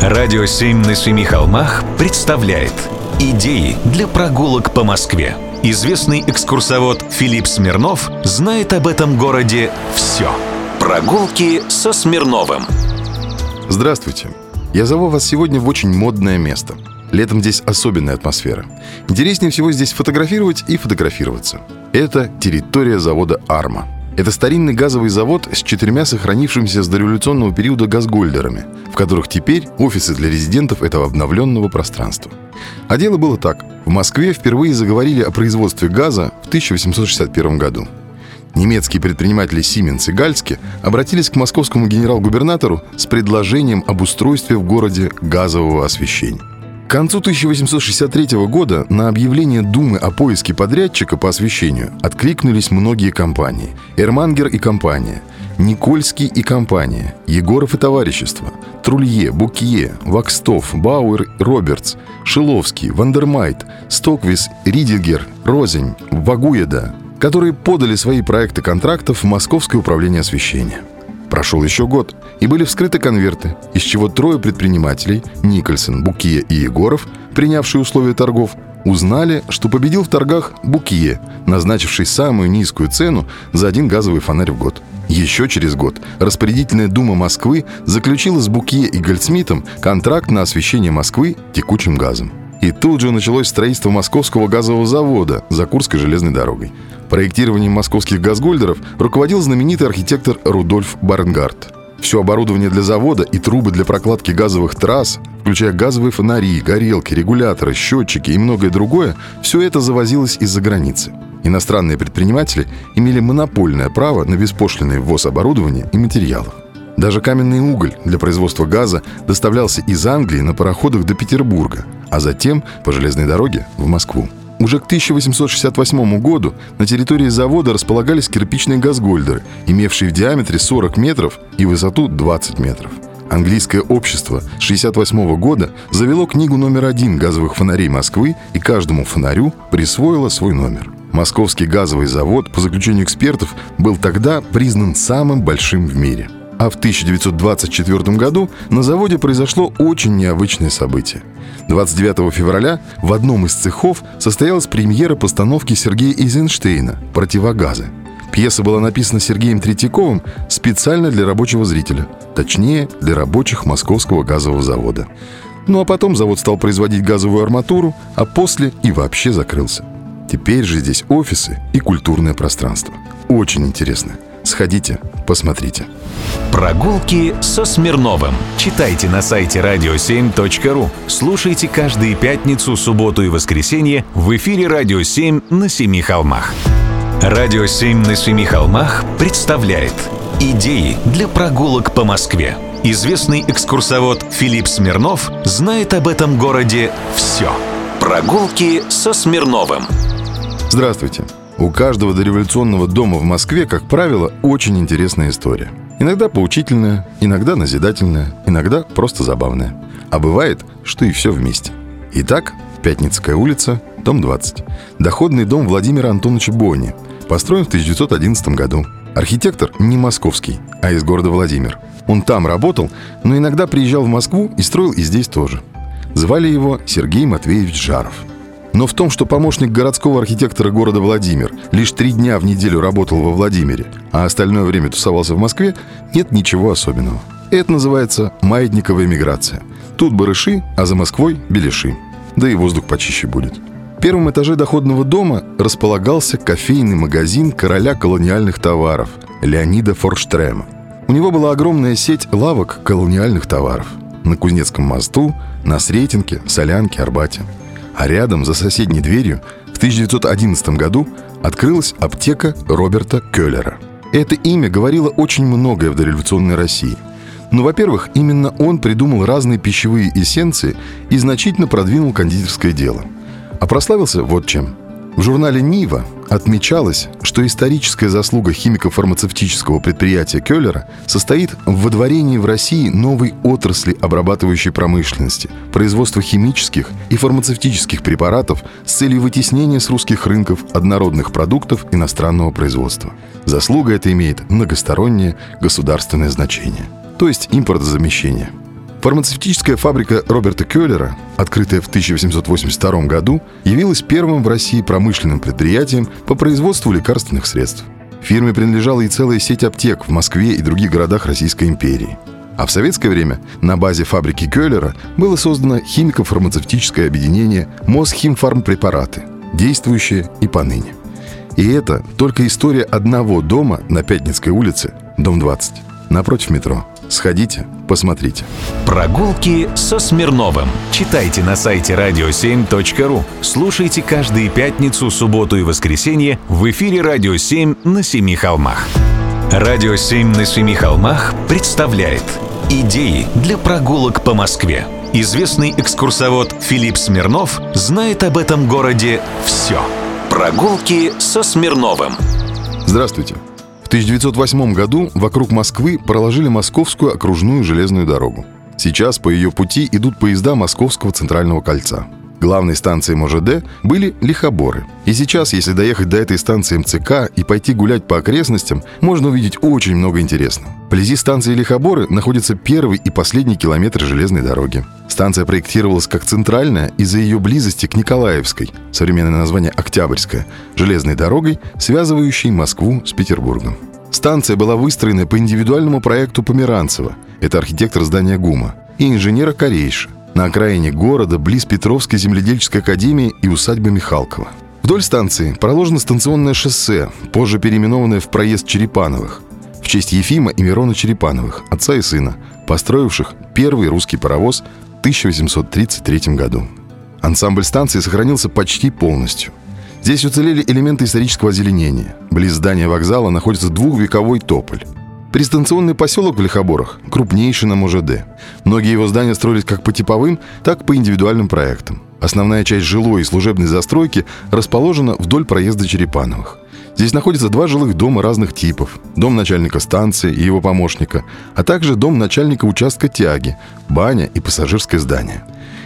Радио «Семь на семи холмах» представляет Идеи для прогулок по Москве. Известный экскурсовод Филипп Смирнов знает об этом городе все. Прогулки со Смирновым. Здравствуйте. Я зову вас сегодня в очень модное место. Летом здесь особенная атмосфера. Интереснее всего здесь фотографировать и фотографироваться. Это территория завода «Арма». Это старинный газовый завод с четырьмя сохранившимися с дореволюционного периода газгольдерами, в которых теперь офисы для резидентов этого обновленного пространства. А дело было так. В Москве впервые заговорили о производстве газа в 1861 году. Немецкие предприниматели Сименс и Гальски обратились к московскому генерал-губернатору с предложением об устройстве в городе газового освещения. К концу 1863 года на объявление Думы о поиске подрядчика по освещению откликнулись многие компании. Эрмангер и компания, Никольский и компания, Егоров и товарищество, Трулье, Букье, Вакстов, Бауэр, Робертс, Шиловский, Вандермайт, Стоквис, Ридигер, Розень, Вагуеда, которые подали свои проекты контрактов в Московское управление освещения. Прошел еще год, и были вскрыты конверты, из чего трое предпринимателей – Никольсон, Букие и Егоров, принявшие условия торгов, узнали, что победил в торгах Букие, назначивший самую низкую цену за один газовый фонарь в год. Еще через год распорядительная дума Москвы заключила с Букие и Гольдсмитом контракт на освещение Москвы текучим газом. И тут же началось строительство Московского газового завода за Курской железной дорогой. Проектированием московских газгольдеров руководил знаменитый архитектор Рудольф Барнгард. Все оборудование для завода и трубы для прокладки газовых трасс, включая газовые фонари, горелки, регуляторы, счетчики и многое другое, все это завозилось из-за границы. Иностранные предприниматели имели монопольное право на беспошлинный ввоз оборудования и материалов. Даже каменный уголь для производства газа доставлялся из Англии на пароходах до Петербурга, а затем по железной дороге в Москву. Уже к 1868 году на территории завода располагались кирпичные газгольдеры, имевшие в диаметре 40 метров и высоту 20 метров. Английское общество с 1968 года завело книгу номер один газовых фонарей Москвы и каждому фонарю присвоило свой номер. Московский газовый завод, по заключению экспертов, был тогда признан самым большим в мире – а в 1924 году на заводе произошло очень необычное событие. 29 февраля в одном из цехов состоялась премьера постановки Сергея Эйзенштейна «Противогазы». Пьеса была написана Сергеем Третьяковым специально для рабочего зрителя, точнее, для рабочих Московского газового завода. Ну а потом завод стал производить газовую арматуру, а после и вообще закрылся. Теперь же здесь офисы и культурное пространство. Очень интересно. Сходите, посмотрите. Прогулки со Смирновым. Читайте на сайте radio7.ru. Слушайте каждые пятницу, субботу и воскресенье в эфире «Радио 7» на Семи холмах. «Радио 7» на Семи холмах представляет Идеи для прогулок по Москве. Известный экскурсовод Филипп Смирнов знает об этом городе все. Прогулки со Смирновым. Здравствуйте. У каждого дореволюционного дома в Москве, как правило, очень интересная история. Иногда поучительная, иногда назидательная, иногда просто забавная. А бывает, что и все вместе. Итак, Пятницкая улица, дом 20. Доходный дом Владимира Антоновича Бони. Построен в 1911 году. Архитектор не московский, а из города Владимир. Он там работал, но иногда приезжал в Москву и строил и здесь тоже. Звали его Сергей Матвеевич Жаров – но в том, что помощник городского архитектора города Владимир лишь три дня в неделю работал во Владимире, а остальное время тусовался в Москве, нет ничего особенного. Это называется маятниковая миграция. Тут барыши, а за Москвой – беляши. Да и воздух почище будет. В первом этаже доходного дома располагался кофейный магазин короля колониальных товаров Леонида Форштрема. У него была огромная сеть лавок колониальных товаров на Кузнецком мосту, на Сретенке, Солянке, Арбате – а рядом, за соседней дверью, в 1911 году открылась аптека Роберта Келлера. Это имя говорило очень многое в дореволюционной России. Но, во-первых, именно он придумал разные пищевые эссенции и значительно продвинул кондитерское дело. А прославился вот чем – в журнале «Нива» отмечалось, что историческая заслуга химико-фармацевтического предприятия Келлера состоит в водворении в России новой отрасли обрабатывающей промышленности, производства химических и фармацевтических препаратов с целью вытеснения с русских рынков однородных продуктов иностранного производства. Заслуга эта имеет многостороннее государственное значение, то есть импортозамещение – Фармацевтическая фабрика Роберта Кёллера, открытая в 1882 году, явилась первым в России промышленным предприятием по производству лекарственных средств. Фирме принадлежала и целая сеть аптек в Москве и других городах Российской империи. А в советское время на базе фабрики Кёллера было создано химико-фармацевтическое объединение Мосхимфармпрепараты, действующее и поныне. И это только история одного дома на Пятницкой улице, дом 20, напротив метро. Сходите, посмотрите. Прогулки со Смирновым. Читайте на сайте radio7.ru. Слушайте каждые пятницу, субботу и воскресенье в эфире «Радио 7» на Семи холмах. «Радио 7» на Семи холмах представляет Идеи для прогулок по Москве. Известный экскурсовод Филипп Смирнов знает об этом городе все. Прогулки со Смирновым. Здравствуйте. В 1908 году вокруг Москвы проложили Московскую окружную железную дорогу. Сейчас по ее пути идут поезда Московского центрального кольца. Главной станцией МОЖД были Лихоборы. И сейчас, если доехать до этой станции МЦК и пойти гулять по окрестностям, можно увидеть очень много интересного. Вблизи станции Лихоборы находится первый и последний километр железной дороги. Станция проектировалась как центральная из-за ее близости к Николаевской, современное название Октябрьская, железной дорогой, связывающей Москву с Петербургом. Станция была выстроена по индивидуальному проекту Померанцева, это архитектор здания ГУМа, и инженера Корейша на окраине города, близ Петровской земледельческой академии и усадьбы Михалкова. Вдоль станции проложено станционное шоссе, позже переименованное в проезд Черепановых, в честь Ефима и Мирона Черепановых, отца и сына, построивших первый русский паровоз в 1833 году. Ансамбль станции сохранился почти полностью. Здесь уцелели элементы исторического озеленения. Близ здания вокзала находится двухвековой тополь. Пристанционный поселок в Лихоборах крупнейший на МОЖД. Многие его здания строились как по типовым, так и по индивидуальным проектам. Основная часть жилой и служебной застройки расположена вдоль проезда Черепановых. Здесь находятся два жилых дома разных типов. Дом начальника станции и его помощника, а также дом начальника участка тяги, баня и пассажирское здание.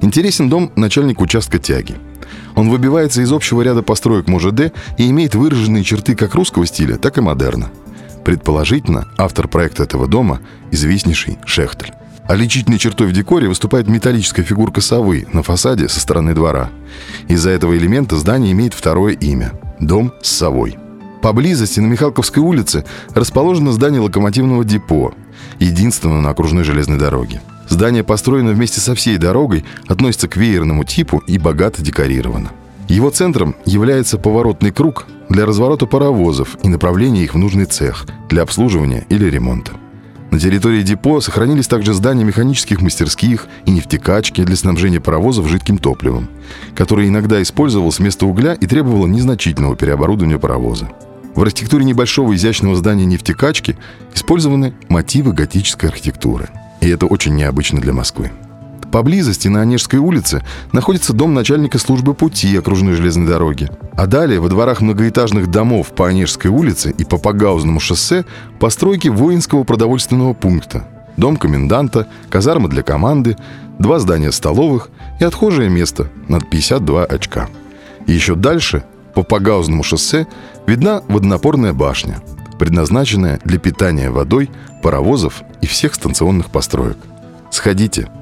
Интересен дом начальника участка тяги. Он выбивается из общего ряда построек МОЖД и имеет выраженные черты как русского стиля, так и модерна. Предположительно, автор проекта этого дома – известнейший Шехтель. Отличительной чертой в декоре выступает металлическая фигурка совы на фасаде со стороны двора. Из-за этого элемента здание имеет второе имя – дом с совой. Поблизости на Михалковской улице расположено здание локомотивного депо, единственного на окружной железной дороге. Здание построено вместе со всей дорогой, относится к веерному типу и богато декорировано. Его центром является поворотный круг для разворота паровозов и направления их в нужный цех для обслуживания или ремонта. На территории депо сохранились также здания механических мастерских и нефтекачки для снабжения паровозов жидким топливом, которое иногда использовалось вместо угля и требовало незначительного переоборудования паровоза. В архитектуре небольшого изящного здания нефтекачки использованы мотивы готической архитектуры. И это очень необычно для Москвы. Поблизости на Онежской улице находится дом начальника службы пути окружной железной дороги. А далее во дворах многоэтажных домов по Онежской улице и по Погаузному шоссе постройки воинского продовольственного пункта. Дом коменданта, казарма для команды, два здания столовых и отхожее место над 52 очка. И еще дальше, по Погаузному шоссе, видна водонапорная башня, предназначенная для питания водой паровозов и всех станционных построек. Сходите –